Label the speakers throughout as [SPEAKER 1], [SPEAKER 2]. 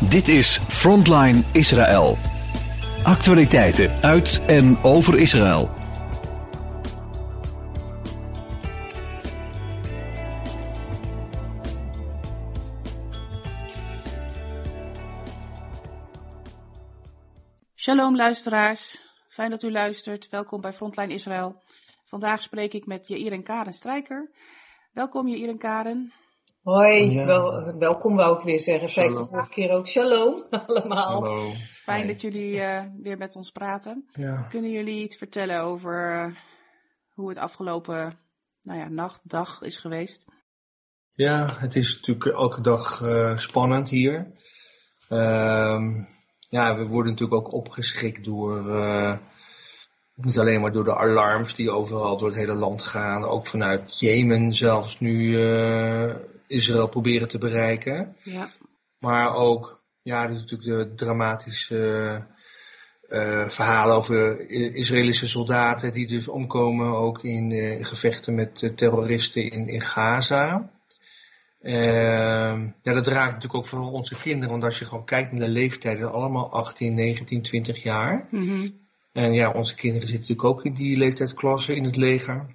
[SPEAKER 1] Dit is Frontline Israël. Actualiteiten uit en over Israël.
[SPEAKER 2] Shalom luisteraars, fijn dat u luistert. Welkom bij Frontline Israël. Vandaag spreek ik met Jair en Karen Strijker. Welkom Jair en Karen.
[SPEAKER 3] Hoi,
[SPEAKER 4] Ja.
[SPEAKER 3] wel, welkom wou ik weer zeggen. Zei ik de vorige keer ook. Shalom allemaal.
[SPEAKER 4] Hallo.
[SPEAKER 2] Fijn
[SPEAKER 4] Hi.
[SPEAKER 2] dat jullie eh, weer met ons praten.
[SPEAKER 4] Ja.
[SPEAKER 2] Kunnen jullie iets vertellen over eh, hoe het afgelopen nou ja, nacht, dag is geweest?
[SPEAKER 4] ja, het is natuurlijk elke dag eh, spannend hier. Ehm, ja, we worden natuurlijk ook opgeschrikt door, eh, niet alleen maar door de alarms die overal door het hele land gaan, ook vanuit Jemen zelfs nu eh, Israël proberen te bereiken.
[SPEAKER 2] Ja,
[SPEAKER 4] Maar ook, ja, er is natuurlijk de dramatische eh, verhalen over Israëlische soldaten die dus omkomen ook in eh, gevechten met eh, terroristen in, in Gaza. Ehm, ja, dat raakt natuurlijk ook vooral onze kinderen, want als je gewoon kijkt naar de leeftijden, allemaal 18, 19, 20 jaar.
[SPEAKER 2] Mhm.
[SPEAKER 4] En ja, onze kinderen zitten natuurlijk ook in die leeftijdsklasse in het leger.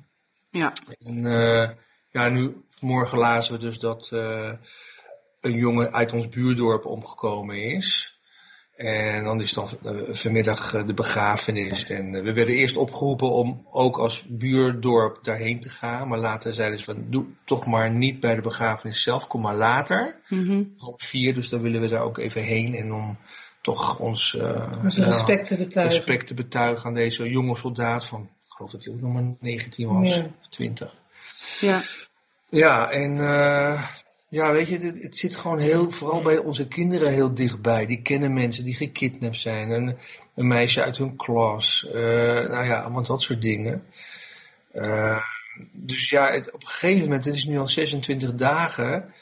[SPEAKER 2] ja.
[SPEAKER 4] En eh, ja, nu vanmorgen lazen we dus dat eh, een jongen uit ons buurdorp omgekomen is. En dan is dan eh, vanmiddag eh, de begrafenis. En we werden eerst opgeroepen om ook als buurdorp daarheen te gaan. Maar later zeiden ze van doe toch maar niet bij de begrafenis zelf, kom maar later.
[SPEAKER 2] Mhm.
[SPEAKER 4] Half vier, dus dan willen we daar ook even heen. En om toch ons
[SPEAKER 3] respect te betuigen.
[SPEAKER 4] respect te betuigen aan deze jonge soldaat van, ik geloof dat hij ook nog maar 19 was,
[SPEAKER 3] Ja.
[SPEAKER 4] of 20.
[SPEAKER 2] Ja.
[SPEAKER 4] Ja, en eh, ja, weet je, het, het zit gewoon heel, vooral bij onze kinderen heel dichtbij. Die kennen mensen die gekidnapt zijn. En een meisje uit hun klas. eh, nou ja, allemaal dat soort dingen. Eh, dus ja, het, op een gegeven moment, het is nu al 26 dagen.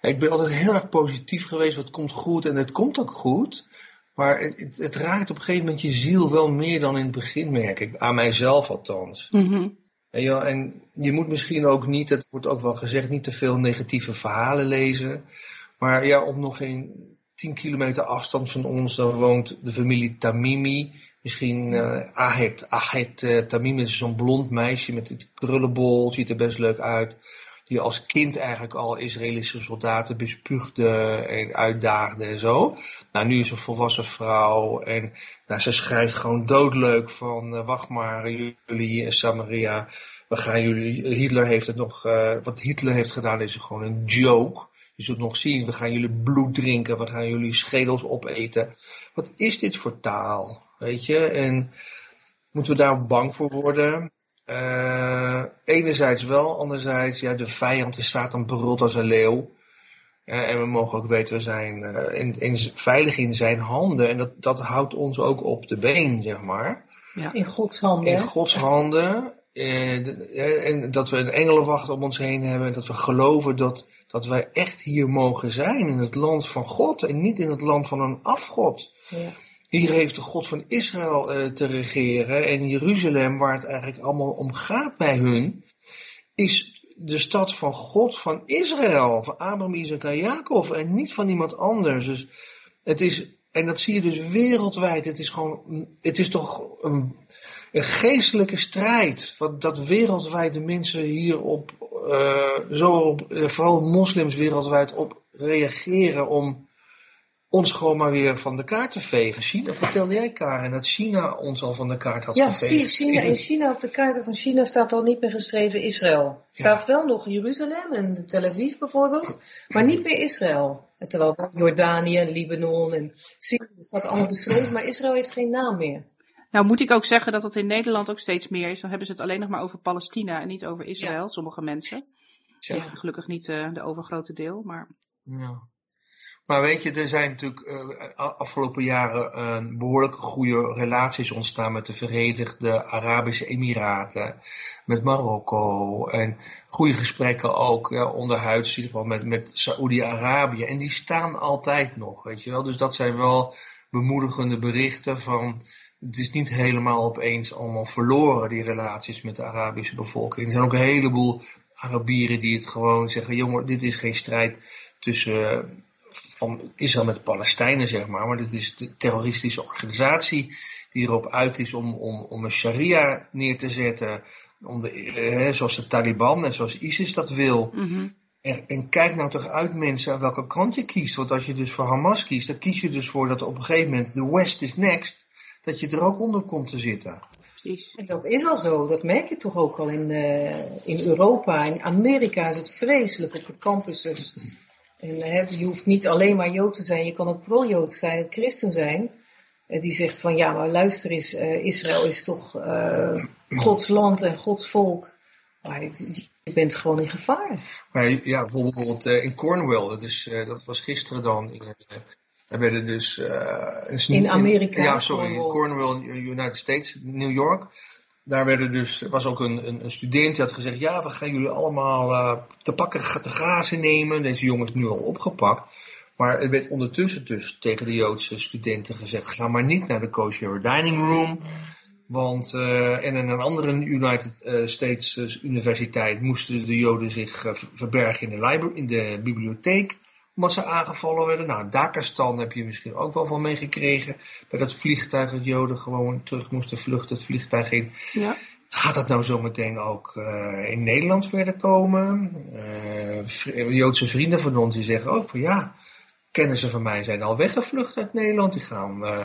[SPEAKER 4] Ja, ik ben altijd heel erg positief geweest. Wat komt goed en het komt ook goed. Maar het, het, raakt op een gegeven moment je ziel wel meer dan in het begin, merk ik. Aan mijzelf althans. En, ja, en je moet misschien ook niet, dat wordt ook wel gezegd, niet te veel negatieve verhalen lezen. Maar ja, op nog geen 10 kilometer afstand van ons, dan woont de familie Tamimi. Misschien eh Ahed. Ahed eh, Tamimi is zo'n blond meisje met een krullenbol, ziet er best leuk uit. Die als kind eigenlijk al Israëlische soldaten bespuugde en uitdaagde en zo. Nou, nu is een volwassen vrouw en nou, ze schrijft gewoon doodleuk van, eh, wacht maar, jullie in Samaria, we gaan jullie, Hitler heeft het nog, eh, wat Hitler heeft gedaan is gewoon een joke. Je zult nog zien, we gaan jullie bloed drinken, we gaan jullie schedels opeten. Wat is dit voor taal, weet je? En moeten we daar bang voor worden? Eh, enerzijds wel, anderzijds, ja, de vijand, de Satan brult als een leeuw. Eh, en we mogen ook weten, we zijn eh, in, in, veilig in zijn handen. En dat, dat houdt ons ook op de been, zeg maar.
[SPEAKER 3] In Gods handen.
[SPEAKER 4] In? Gods handen. de- en dat we een engelenwacht om ons heen hebben. Dat we geloven dat, dat wij echt hier mogen zijn. In het land van God. En niet in het land van een afgod.
[SPEAKER 3] Ja.
[SPEAKER 4] Hier heeft de God van Israël eh, te regeren. En Jeruzalem, waar het eigenlijk allemaal om gaat bij hun, is de stad van God van Israël. Van Abraham, Isaac en Jacob. En niet van iemand anders. Dus het is, en dat zie je dus wereldwijd. Het is gewoon, het is toch een, een geestelijke strijd. Wat, dat wereldwijd de mensen hierop, eh zo op, eh, vooral moslims wereldwijd op reageren om ons gewoon maar weer van de kaart te vegen. China, vertelde jij Karen, dat China ons al van de kaart had
[SPEAKER 3] Ja,
[SPEAKER 4] geveegd.
[SPEAKER 3] China, in China, op de kaarten van China staat al niet meer geschreven Israël. Staat wel nog Jeruzalem en Tel Aviv bijvoorbeeld, maar niet meer Israël. En terwijl Jordanië en Libanon en Syrië staat allemaal beschreven, maar Israël heeft geen naam meer.
[SPEAKER 2] Nou moet ik ook zeggen dat het in Nederland ook steeds meer is. Dan hebben ze het alleen nog maar over Palestina en niet over Israël, sommige mensen. Ja, gelukkig niet eh, de overgrote deel, maar...
[SPEAKER 4] Ja. Maar weet je, er zijn natuurlijk a- afgelopen jaren eh, behoorlijk goede relaties ontstaan met de Verenigde Arabische Emiraten, met Marokko en goede gesprekken ook ja, onderhuids, in ieder geval met, met Saoedi-Arabië. En die staan altijd nog, weet je wel. Dus dat zijn wel bemoedigende berichten van het is niet helemaal opeens allemaal verloren, die relaties met de Arabische bevolking. Er zijn ook een heleboel Arabieren die het gewoon zeggen, jongen, dit is geen strijd tussen van Israël met de Palestijnen, zeg maar. Maar dit is de terroristische organisatie die erop uit is om, om, om een sharia neer te zetten. Om de, eh, zoals de Taliban en zoals ISIS dat wil.
[SPEAKER 2] Mhm.
[SPEAKER 4] En, en, kijk nou toch uit mensen aan welke kant je kiest. Want als je dus voor Hamas kiest, dan kies je dus voor dat op een gegeven moment de West is next. Dat je er ook onder komt te zitten.
[SPEAKER 2] Precies.
[SPEAKER 3] En dat is al zo. Dat merk je toch ook al in, uh, in Europa. In Amerika is het vreselijk op de campuses. Uh, je hoeft niet alleen maar Jood te zijn. Je kan ook pro-Jood zijn, christen zijn. Uh, die zegt van ja, maar luister eens, Israël is toch Gods land en Gods volk. Maar je bent gewoon in gevaar.
[SPEAKER 4] Maar ja, bijvoorbeeld in Cornwall, dat, is, dat was gisteren dan. In, er werden dus...
[SPEAKER 3] Uh, in Amerika?
[SPEAKER 4] ja, sorry, in Cornwall, United States, New York. Daar werden dus, er was ook een, een, een, student die had gezegd, ja, we gaan jullie allemaal uh, te pakken, te grazen nemen. Deze jongen is nu al opgepakt. Maar er werd ondertussen dus tegen de Joodse studenten gezegd, ga maar niet naar de kosher dining room. Want uh, en in een andere United States universiteit moesten de Joden zich verbergen in de, in de bibliotheek omdat ze aangevallen werden. Nou, Dakistan heb je misschien ook wel van meegekregen. Bij dat vliegtuig dat Joden gewoon terug moesten vluchten het vliegtuig in.
[SPEAKER 2] Ja.
[SPEAKER 4] Gaat dat nou zo meteen ook uh, in Nederland verder komen? Uh, Joodse vrienden van ons die zeggen ook van ja, kennissen van mij zijn al weggevlucht uit Nederland. Die gaan, uh,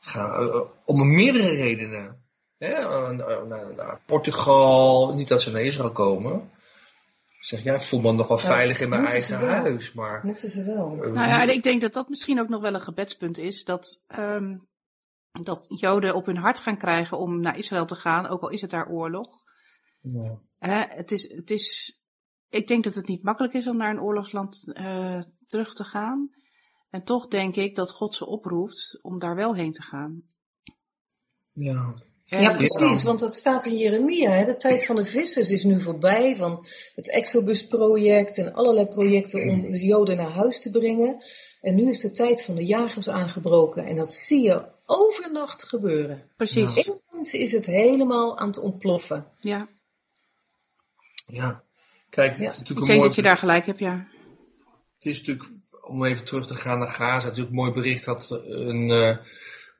[SPEAKER 4] gaan om meerdere redenen. Naar, naar Portugal, niet dat ze naar Israël komen zeg, ja, ik voel me nog wel veilig in mijn eigen huis. Maar,
[SPEAKER 3] moeten ze wel.
[SPEAKER 2] nou ja, en ik denk dat dat misschien ook nog wel een gebedspunt is. Dat, um, dat Joden op hun hart gaan krijgen om naar Israël te gaan, ook al is het daar oorlog.
[SPEAKER 4] Ja.
[SPEAKER 2] Hè, het is, het is, ik denk dat het niet makkelijk is om naar een oorlogsland uh, terug te gaan. En toch denk ik dat God ze oproept om daar wel heen te gaan.
[SPEAKER 4] Ja,
[SPEAKER 3] ja, precies, want dat staat in Jeremia. Hè? De tijd van de vissers is nu voorbij. Van het Exodus-project en allerlei projecten om de Joden naar huis te brengen. En nu is de tijd van de jagers aangebroken. En dat zie je overnacht gebeuren.
[SPEAKER 2] Precies.
[SPEAKER 3] Is het helemaal aan het ontploffen.
[SPEAKER 2] Ja.
[SPEAKER 4] Ja. Kijk,
[SPEAKER 2] ja.
[SPEAKER 4] Het is natuurlijk
[SPEAKER 2] ik denk
[SPEAKER 4] mooi...
[SPEAKER 2] dat je daar gelijk hebt, ja.
[SPEAKER 4] Het is natuurlijk, om even terug te gaan naar Gaza, natuurlijk een mooi bericht dat een... Uh,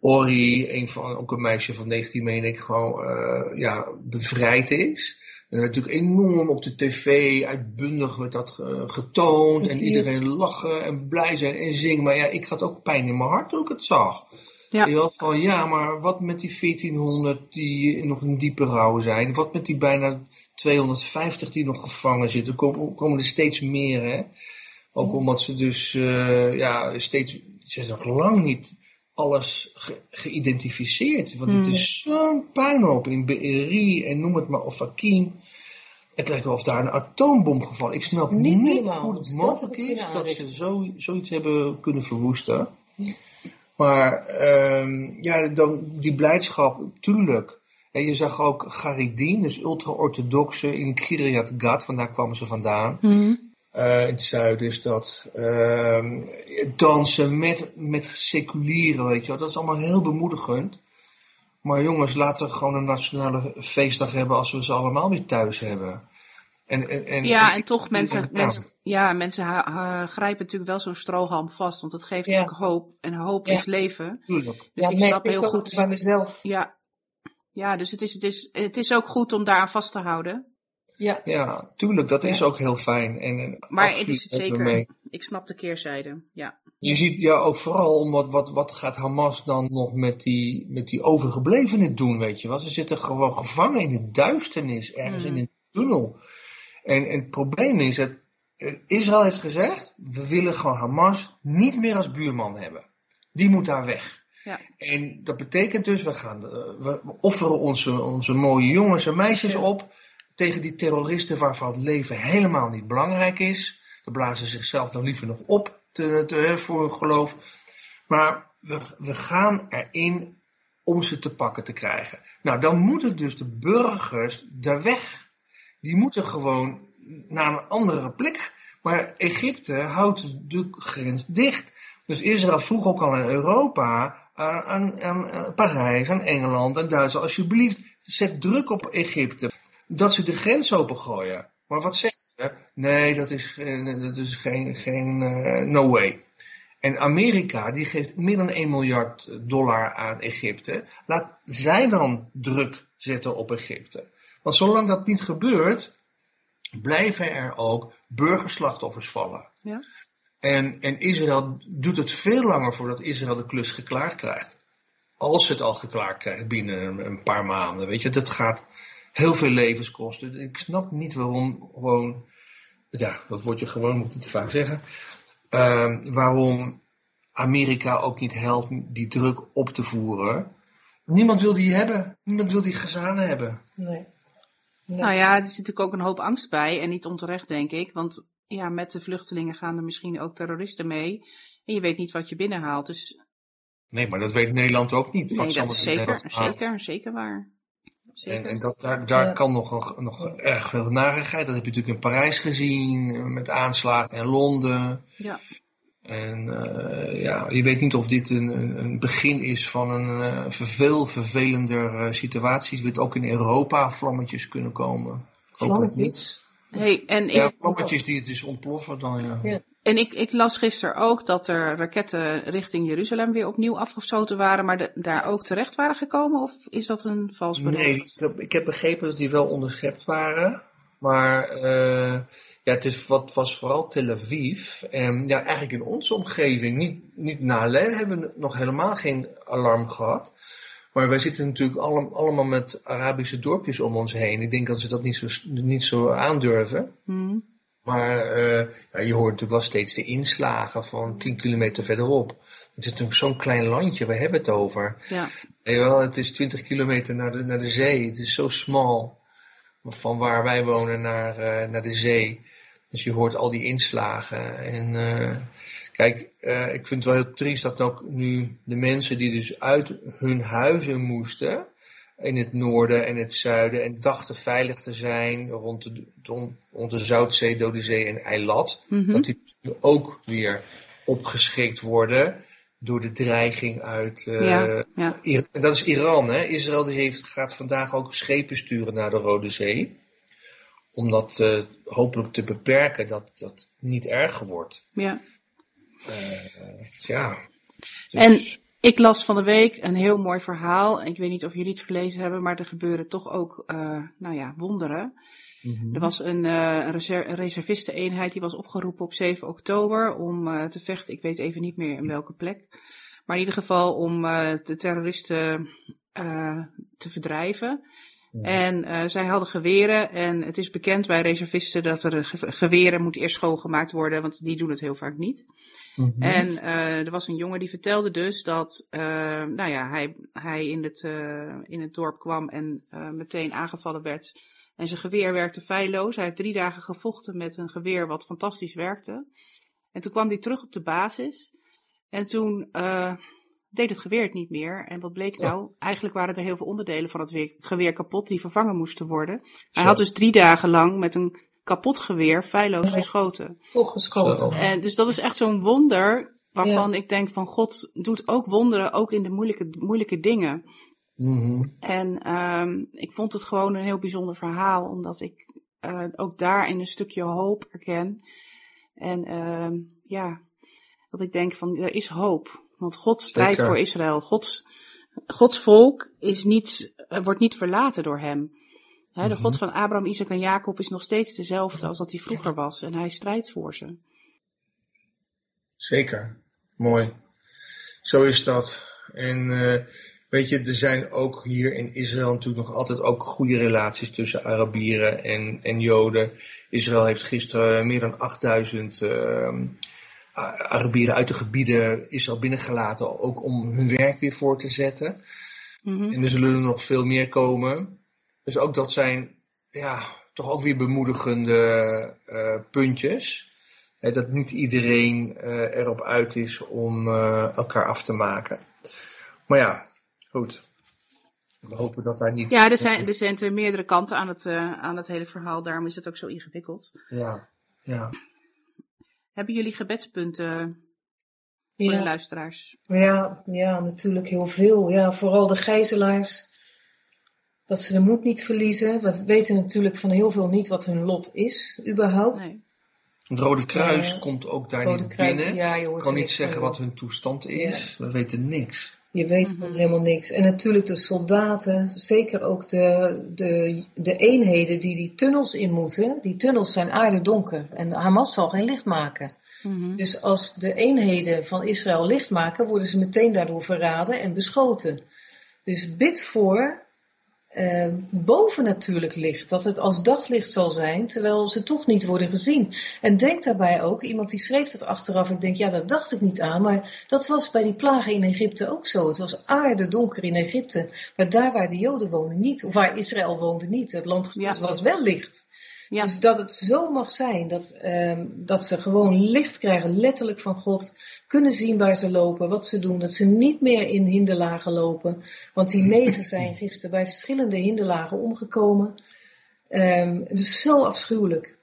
[SPEAKER 4] Ori, een van, ook een meisje van 19, meen ik, gewoon uh, ja, bevrijd is. En natuurlijk enorm op de tv, uitbundig werd dat getoond. En iedereen lachen en blij zijn en zingen. Maar ja, ik had ook pijn in mijn hart toen ik het zag.
[SPEAKER 2] Ja.
[SPEAKER 4] Je had van, ja, maar wat met die 1400 die nog in diepe rouw zijn? Wat met die bijna 250 die nog gevangen zitten? Komen, komen er steeds meer, hè? Ook omdat ze dus, uh, ja, steeds, ze is nog lang niet alles ge geïdentificeerd. Want het is zo'n puinhoop in Be'eri en noem het maar, of Akim. Het lijkt wel of daar een atoombom gevallen Ik snap niet, niet hoe het mogelijk is dat ze zo, zoiets hebben kunnen verwoesten. Maar um, ja, dan die blijdschap, tuurlijk. En je zag ook Garidin, dus ultra-orthodoxe in Kiryat Gat, vandaar kwamen ze vandaan.
[SPEAKER 2] Mm
[SPEAKER 4] uh, in het zuiden is dat. Uh, dansen met, met seculieren, weet je wel. Dat is allemaal heel bemoedigend. Maar jongens, laten we gewoon een nationale feestdag hebben als we ze allemaal weer thuis hebben. En, en, en
[SPEAKER 2] ja, en toch mensen, mensen, ja, mensen grijpen natuurlijk wel zo'n strohalm vast, want het geeft ja. natuurlijk hoop. En hoop
[SPEAKER 3] ja.
[SPEAKER 2] is leven.
[SPEAKER 4] Tuurlijk.
[SPEAKER 2] Dus
[SPEAKER 3] ja,
[SPEAKER 2] ik snap heel goed.
[SPEAKER 3] bij mezelf.
[SPEAKER 2] Ja, ja dus het is, het, is, het is ook goed om daaraan vast te houden.
[SPEAKER 3] Ja.
[SPEAKER 4] ja, tuurlijk, dat is ook heel fijn. En, en
[SPEAKER 2] maar het is het zeker. Ik snap de keerzijde, ja.
[SPEAKER 4] Je ziet ja ook vooral omdat wat, wat gaat Hamas dan nog met die, met die overgeblevenen doen, weet je wel. Ze zitten gewoon gevangen in de duisternis, ergens
[SPEAKER 2] Mm.
[SPEAKER 4] in een tunnel. En, en het probleem is dat eh, Israël heeft gezegd, we willen gewoon Hamas niet meer als buurman hebben. Die moet daar weg.
[SPEAKER 2] Ja.
[SPEAKER 4] En dat betekent dus, we, gaan, eh, we offeren onze, onze mooie jongens en meisjes
[SPEAKER 3] Ja.
[SPEAKER 4] op tegen die terroristen waarvan het leven helemaal niet belangrijk is. Dan blazen ze zichzelf dan liever nog op te, te, voor hun geloof. Maar we, we gaan erin om ze te pakken te krijgen. Nou, dan moeten dus de burgers daar weg. Die moeten gewoon naar een andere plek. Maar Egypte houdt de grens dicht. Dus Israël vroeg ook al aan Europa, aan, aan, aan Parijs, aan Engeland en Duitsland, alsjeblieft, zet druk op Egypte dat ze de grens opengooien. Maar wat zegt ze? Nee, dat is, geen- dat is geen, geen uh, no way. En Amerika die geeft meer dan 1 miljard dollar aan Egypte. Laat zij dan druk zetten op Egypte. Want zolang dat niet gebeurt, blijven er ook burgerslachtoffers vallen.
[SPEAKER 2] Ja.
[SPEAKER 4] En, en Israël doet het veel langer voordat Israël de klus geklaard krijgt. Als ze het al geklaard krijgt binnen een, een paar maanden. Weet je, dat gaat heel veel levens kosten. Ik snap niet waarom gewoon, ja, dat woordje gewoon moet ik niet te vaak zeggen. Ehm, waarom Amerika ook niet helpt die druk op te voeren. Niemand wil die hebben. Niemand wil die gezanen hebben.
[SPEAKER 3] Nee. Nee.
[SPEAKER 2] Nou ja, er zit natuurlijk ook een hoop angst bij. En niet onterecht, denk ik. Want ja, met de vluchtelingen gaan er misschien ook terroristen mee. En je weet niet wat je binnenhaalt. Dus
[SPEAKER 4] Nee, maar dat weet Nederland ook niet.
[SPEAKER 2] nee, dat is zeker,
[SPEAKER 4] aan?
[SPEAKER 2] zeker, zeker waar. Zeker.
[SPEAKER 4] En, en dat, daar, daar
[SPEAKER 3] Ja.
[SPEAKER 4] kan nog, nog erg veel narigheid. Dat heb je natuurlijk in Parijs gezien, met aanslagen in Londen.
[SPEAKER 2] Ja.
[SPEAKER 4] En eh, ja, je weet niet of dit een, een begin is van een eh, veel vervelender eh, situatie. Je weet ook in Europa vlammetjes kunnen komen. Ik hoop het niet.
[SPEAKER 3] Vlammetjes.
[SPEAKER 2] Hey, en
[SPEAKER 4] Ja, vlammetjes die het dus ontploffen dan, ja.
[SPEAKER 2] En ik, ik las gisteren ook dat er raketten richting Jeruzalem weer opnieuw afgeschoten waren, maar de- daar ook terecht waren gekomen? Of is dat een vals bericht?
[SPEAKER 4] Nee, ik heb, ik heb begrepen dat die wel onderschept waren. Maar eh, ja, het is, wat, was vooral Tel Aviv. En ja, eigenlijk in onze omgeving, niet, niet Nalé, hebben we nog helemaal geen alarm gehad. Maar wij zitten natuurlijk allem- allemaal met Arabische dorpjes om ons heen. Ik denk dat ze dat niet zo, niet zo aandurven.
[SPEAKER 2] Hm.
[SPEAKER 4] Maar eh, ja, je hoort natuurlijk wel steeds de inslagen van 10 kilometer verderop. Het is natuurlijk zo'n klein landje, we hebben het over.
[SPEAKER 2] Ja.
[SPEAKER 4] Wel, het is 20 kilometer naar de, naar de zee. Het is zo smal. Van waar wij wonen naar, eh, naar de zee. Dus je hoort al die inslagen. En eh, kijk, ik vind het wel heel triest dat ook nu de mensen die dus uit hun huizen moesten. In het noorden en het zuiden. En dachten veilig te zijn rond de, rond, de Zoutzee, Dode Zee en Eilat.
[SPEAKER 2] Mhm.
[SPEAKER 4] Dat die ook weer opgeschrikt worden door de dreiging uit eh,
[SPEAKER 2] ja,
[SPEAKER 4] en dat is Iran. Hè? Israël die heeft, gaat vandaag ook schepen sturen naar de Rode Zee. Om dat eh, hopelijk te beperken, dat dat niet erger wordt.
[SPEAKER 2] ja.
[SPEAKER 4] Ja.
[SPEAKER 2] En
[SPEAKER 4] Dus-
[SPEAKER 2] ik las van de week een heel mooi verhaal. Ik weet niet of jullie het gelezen hebben, maar er gebeuren toch ook, eh, nou ja, wonderen.
[SPEAKER 4] Mhm.
[SPEAKER 2] Er was een, een reser- een reservisteneenheid die was opgeroepen op 7 oktober om eh, te vechten. Ik weet even niet meer in welke plek. Maar in ieder geval om de terroristen te verdrijven. En eh, zij hadden geweren en het is bekend bij reservisten dat er ge- geweren moet eerst schoongemaakt worden, want die doen het heel vaak niet.
[SPEAKER 4] Mhm.
[SPEAKER 2] En eh, er was een jongen die vertelde dus dat eh, nou ja, hij, hij in, het, in het dorp kwam en meteen aangevallen werd. En zijn geweer werkte feilloos. Hij heeft drie dagen gevochten met een geweer wat fantastisch werkte. En toen kwam hij terug op de basis. En toen deed het geweer het niet meer. En wat bleek nou? Eigenlijk waren er heel veel onderdelen van het weer- geweer kapot die vervangen moesten worden. Hij
[SPEAKER 4] Zo.
[SPEAKER 2] had dus drie dagen lang met een kapot geweer feilloos geschoten.
[SPEAKER 3] Toch geschoten.
[SPEAKER 4] Zo.
[SPEAKER 2] En dus dat is echt zo'n wonder waarvan ik denk van God doet ook wonderen, ook in de moeilijke, moeilijke dingen.
[SPEAKER 4] Mhm.
[SPEAKER 2] En ehm, ik vond het gewoon een heel bijzonder verhaal, omdat ik eh, ook daarin een stukje hoop herken. En ehm, ja, dat ik denk van er is hoop. Want God strijdt
[SPEAKER 4] Zeker.
[SPEAKER 2] voor Israël. Gods, Gods volk is niet, wordt niet verlaten door hem. De
[SPEAKER 4] Mhm.
[SPEAKER 2] God van Abraham, Isaac en Jacob is nog steeds dezelfde als dat hij vroeger was. En hij strijdt voor ze.
[SPEAKER 4] Zeker. Mooi. Zo is dat. En eh, weet je, er zijn ook hier in Israël natuurlijk nog altijd ook goede relaties tussen Arabieren en, en Joden. Israël heeft gisteren meer dan 8000 ehm, A- Arabieren uit de gebieden Israël binnengelaten, ook om hun werk weer voor te zetten.
[SPEAKER 2] Mhm.
[SPEAKER 4] En er zullen er nog veel meer komen. Dus ook dat zijn ja, toch ook weer bemoedigende eh, puntjes. Hè, dat niet iedereen eh, erop uit is om eh, elkaar af te maken. Maar ja, goed. We hopen dat daar niet.
[SPEAKER 2] Ja, er zijn, er zijn er meerdere kanten aan het, aan het hele verhaal. Daarom is het ook zo ingewikkeld.
[SPEAKER 4] Ja, ja.
[SPEAKER 2] Hebben jullie gebedspunten voor de
[SPEAKER 3] Ja.
[SPEAKER 2] luisteraars?
[SPEAKER 3] Ja, ja, natuurlijk heel veel. Ja, vooral de gijzelaars. Dat ze de moed niet verliezen. We weten natuurlijk van heel veel niet wat hun lot is, überhaupt.
[SPEAKER 2] Nee.
[SPEAKER 4] Het Rode Kruis komt ook daar
[SPEAKER 3] Rode
[SPEAKER 4] niet
[SPEAKER 3] Kruis,
[SPEAKER 4] binnen.
[SPEAKER 3] ja, je hoort
[SPEAKER 4] Ik kan niet zeggen wat hun toestand is. We weten niks.
[SPEAKER 3] Je weet
[SPEAKER 2] Mhm.
[SPEAKER 3] van helemaal niks. En natuurlijk de soldaten, zeker ook de, de, de eenheden die die tunnels in moeten. Die tunnels zijn aardedonker en Hamas zal geen licht maken.
[SPEAKER 2] Mhm.
[SPEAKER 3] Dus als de eenheden van Israël licht maken, worden ze meteen daardoor verraden en beschoten. Dus bid voor eh, bovennatuurlijk licht, dat het als daglicht zal zijn, terwijl ze toch niet worden gezien. En denk daarbij ook, iemand die schreef dat achteraf, ik denk, ja, dat dacht ik niet aan, maar dat was bij die plagen in Egypte ook zo. Het was aardedonker in Egypte, maar daar waar de Joden wonen niet, of waar Israël woonde niet, het land
[SPEAKER 2] Ja.
[SPEAKER 3] was wel licht.
[SPEAKER 2] Ja.
[SPEAKER 3] Dus dat het zo mag zijn dat, ehm, dat ze gewoon licht krijgen, letterlijk van God, kunnen zien waar ze lopen, wat ze doen, dat ze niet meer in hinderlagen lopen. Want die negen zijn gisteren bij verschillende hinderlagen omgekomen. Ehm, het is zo afschuwelijk.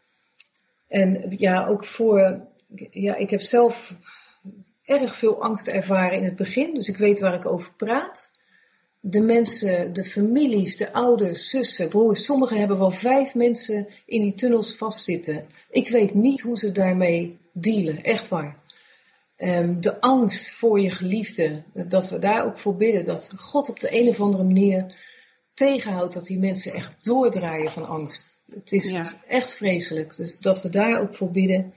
[SPEAKER 3] En ja, ook voor, ja, ik heb zelf erg veel angst ervaren in het begin, dus ik weet waar ik over praat. De mensen, de families, de ouders, zussen, broers, sommigen hebben wel vijf mensen in die tunnels vastzitten. Ik weet niet hoe ze daarmee dealen, echt waar. Ehm, de angst voor je geliefde, dat we daar ook voor bidden, dat God op de een of andere manier tegenhoudt dat die mensen echt doordraaien van angst. Het is
[SPEAKER 2] Ja.
[SPEAKER 3] echt vreselijk, dus dat we daar ook voor bidden.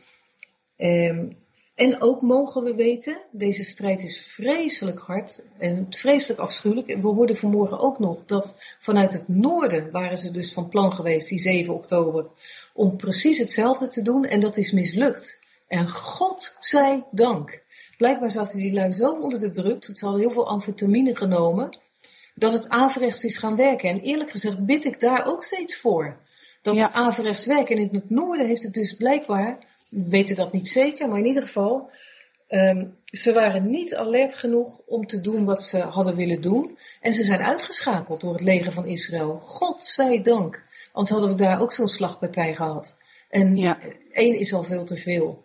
[SPEAKER 3] Ehm, en ook mogen we weten, deze strijd is vreselijk hard en vreselijk afschuwelijk. En we hoorden vanmorgen ook nog dat vanuit het noorden waren ze dus van plan geweest, die 7 oktober, om precies hetzelfde te doen en dat is mislukt. En God zij dank. Blijkbaar zaten die lui zo onder de druk, ze hadden heel veel amfetamine genomen, dat het averechts is gaan werken. En eerlijk gezegd bid ik daar ook steeds voor. Dat
[SPEAKER 2] Ja.
[SPEAKER 3] het averechts werkt. En in het noorden heeft het dus blijkbaar, we weten dat niet zeker, maar in ieder geval, ehm, ze waren niet alert genoeg om te doen wat ze hadden willen doen. En ze zijn uitgeschakeld door het leger van Israël. God zij dank. Want hadden we daar ook zo'n slagpartij gehad. En
[SPEAKER 2] Ja.
[SPEAKER 3] één is al veel te veel.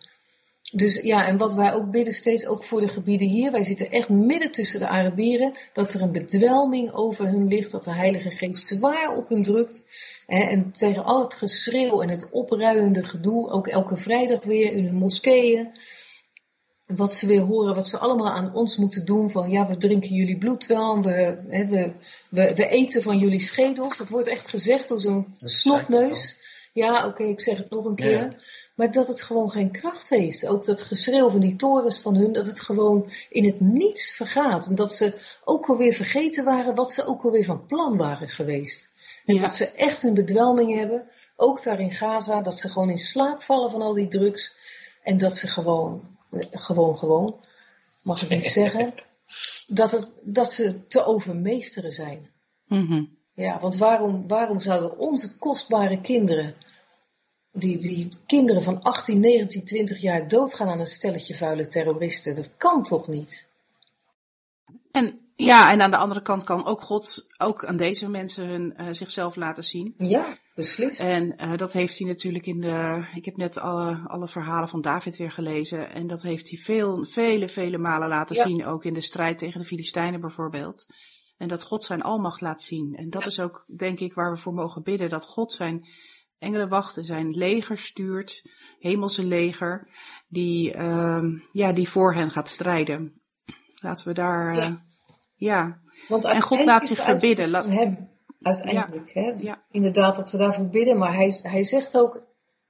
[SPEAKER 3] Dus ja, en wat wij ook bidden steeds, ook voor de gebieden hier, wij zitten echt midden tussen de Arabieren, dat er een bedwelming over hun ligt, dat de Heilige Geest zwaar op hun drukt. Hè, en tegen al het geschreeuw en het opruiende gedoe, ook elke vrijdag weer in hun moskeeën, wat ze weer horen, wat ze allemaal aan ons moeten doen, van ja, we drinken jullie bloed wel, we, hè, we, we, we eten van jullie schedels. Dat wordt echt gezegd door zo'n snotneus. Ja, oké, ik zeg het nog een keer.
[SPEAKER 4] Ja.
[SPEAKER 3] Maar dat het gewoon geen kracht heeft. Ook dat geschreeuw van die torens van hun, dat het gewoon in het niets vergaat. En dat ze ook alweer vergeten waren wat ze ook alweer van plan waren geweest. En
[SPEAKER 2] Ja.
[SPEAKER 3] dat ze echt een bedwelming hebben. Ook daar in Gaza, dat ze gewoon in slaap vallen van al die drugs. En dat ze gewoon, gewoon, gewoon, mag ik niet zeggen, dat, het, dat ze te overmeesteren zijn.
[SPEAKER 2] Mhm.
[SPEAKER 3] Ja, want waarom, waarom zouden onze kostbare kinderen, die, die kinderen van 18, 19, 20 jaar doodgaan aan een stelletje vuile terroristen? Dat kan toch niet?
[SPEAKER 2] En ja, en aan de andere kant kan ook God ook aan deze mensen hun, eh, zichzelf laten zien.
[SPEAKER 3] Ja, beslist.
[SPEAKER 2] En eh, dat heeft hij natuurlijk in de. Ik heb net alle, alle verhalen van David weer gelezen. En dat heeft hij veel, vele, vele malen laten
[SPEAKER 3] Ja.
[SPEAKER 2] zien. Ook in de strijd tegen de Filistijnen bijvoorbeeld. En dat God zijn almacht laat zien. En dat is ook, denk ik, waar we voor mogen bidden. Dat God zijn engelen wachten, zijn leger stuurt. Hemelse leger. Die, ehm, ja, die voor hen gaat strijden. Laten we daar. eh,
[SPEAKER 3] Ja.
[SPEAKER 2] ja.
[SPEAKER 3] Want
[SPEAKER 2] en God laat zich verbidden.
[SPEAKER 3] Van hem, uiteindelijk. Hè?
[SPEAKER 2] Ja.
[SPEAKER 3] Inderdaad, dat we daarvoor bidden. Maar hij, hij zegt ook,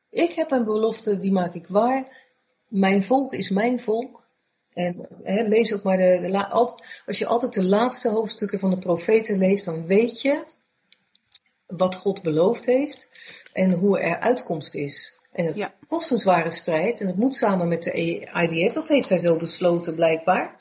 [SPEAKER 3] ik heb een belofte, die maak ik waar. Mijn volk is mijn volk. En hè, lees ook maar de, de als je altijd de laatste hoofdstukken van de profeten leest, dan weet je wat God beloofd heeft en hoe er uitkomst is. En het
[SPEAKER 2] Ja.
[SPEAKER 3] kost een zware strijd en het moet samen met de IDF, dat heeft hij zo besloten blijkbaar.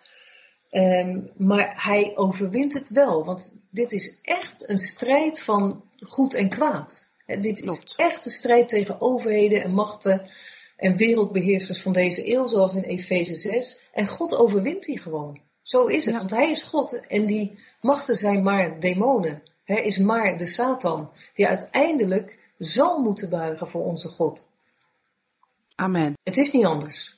[SPEAKER 3] Ehm, maar hij overwint het wel, want dit is echt een strijd van goed en kwaad. Dit is echt een strijd tegen overheden en machten en wereldbeheersers van deze eeuw, zoals in Efeze 6. En God overwint die gewoon. Zo is het,
[SPEAKER 2] Ja.
[SPEAKER 3] want hij is God en die machten zijn maar demonen. Hij is maar de Satan, die uiteindelijk zal moeten buigen voor onze God.
[SPEAKER 2] Amen.
[SPEAKER 3] Het is niet anders.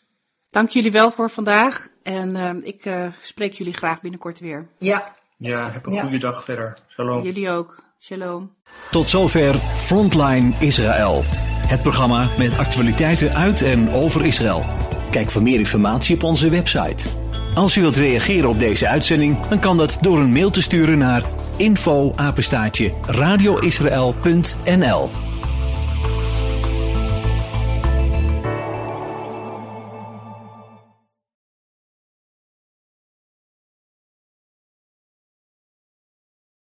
[SPEAKER 2] Dank jullie wel voor vandaag. En eh, ik eh, spreek jullie graag binnenkort weer.
[SPEAKER 3] Ja,
[SPEAKER 4] Ja, heb een
[SPEAKER 3] Ja.
[SPEAKER 4] goede dag verder. Shalom.
[SPEAKER 2] Jullie ook. Shalom.
[SPEAKER 1] Tot zover Frontline Israël. Het programma met actualiteiten uit en over Israël. Kijk voor meer informatie op onze website. Als u wilt reageren op deze uitzending, dan kan dat door een mail te sturen naar info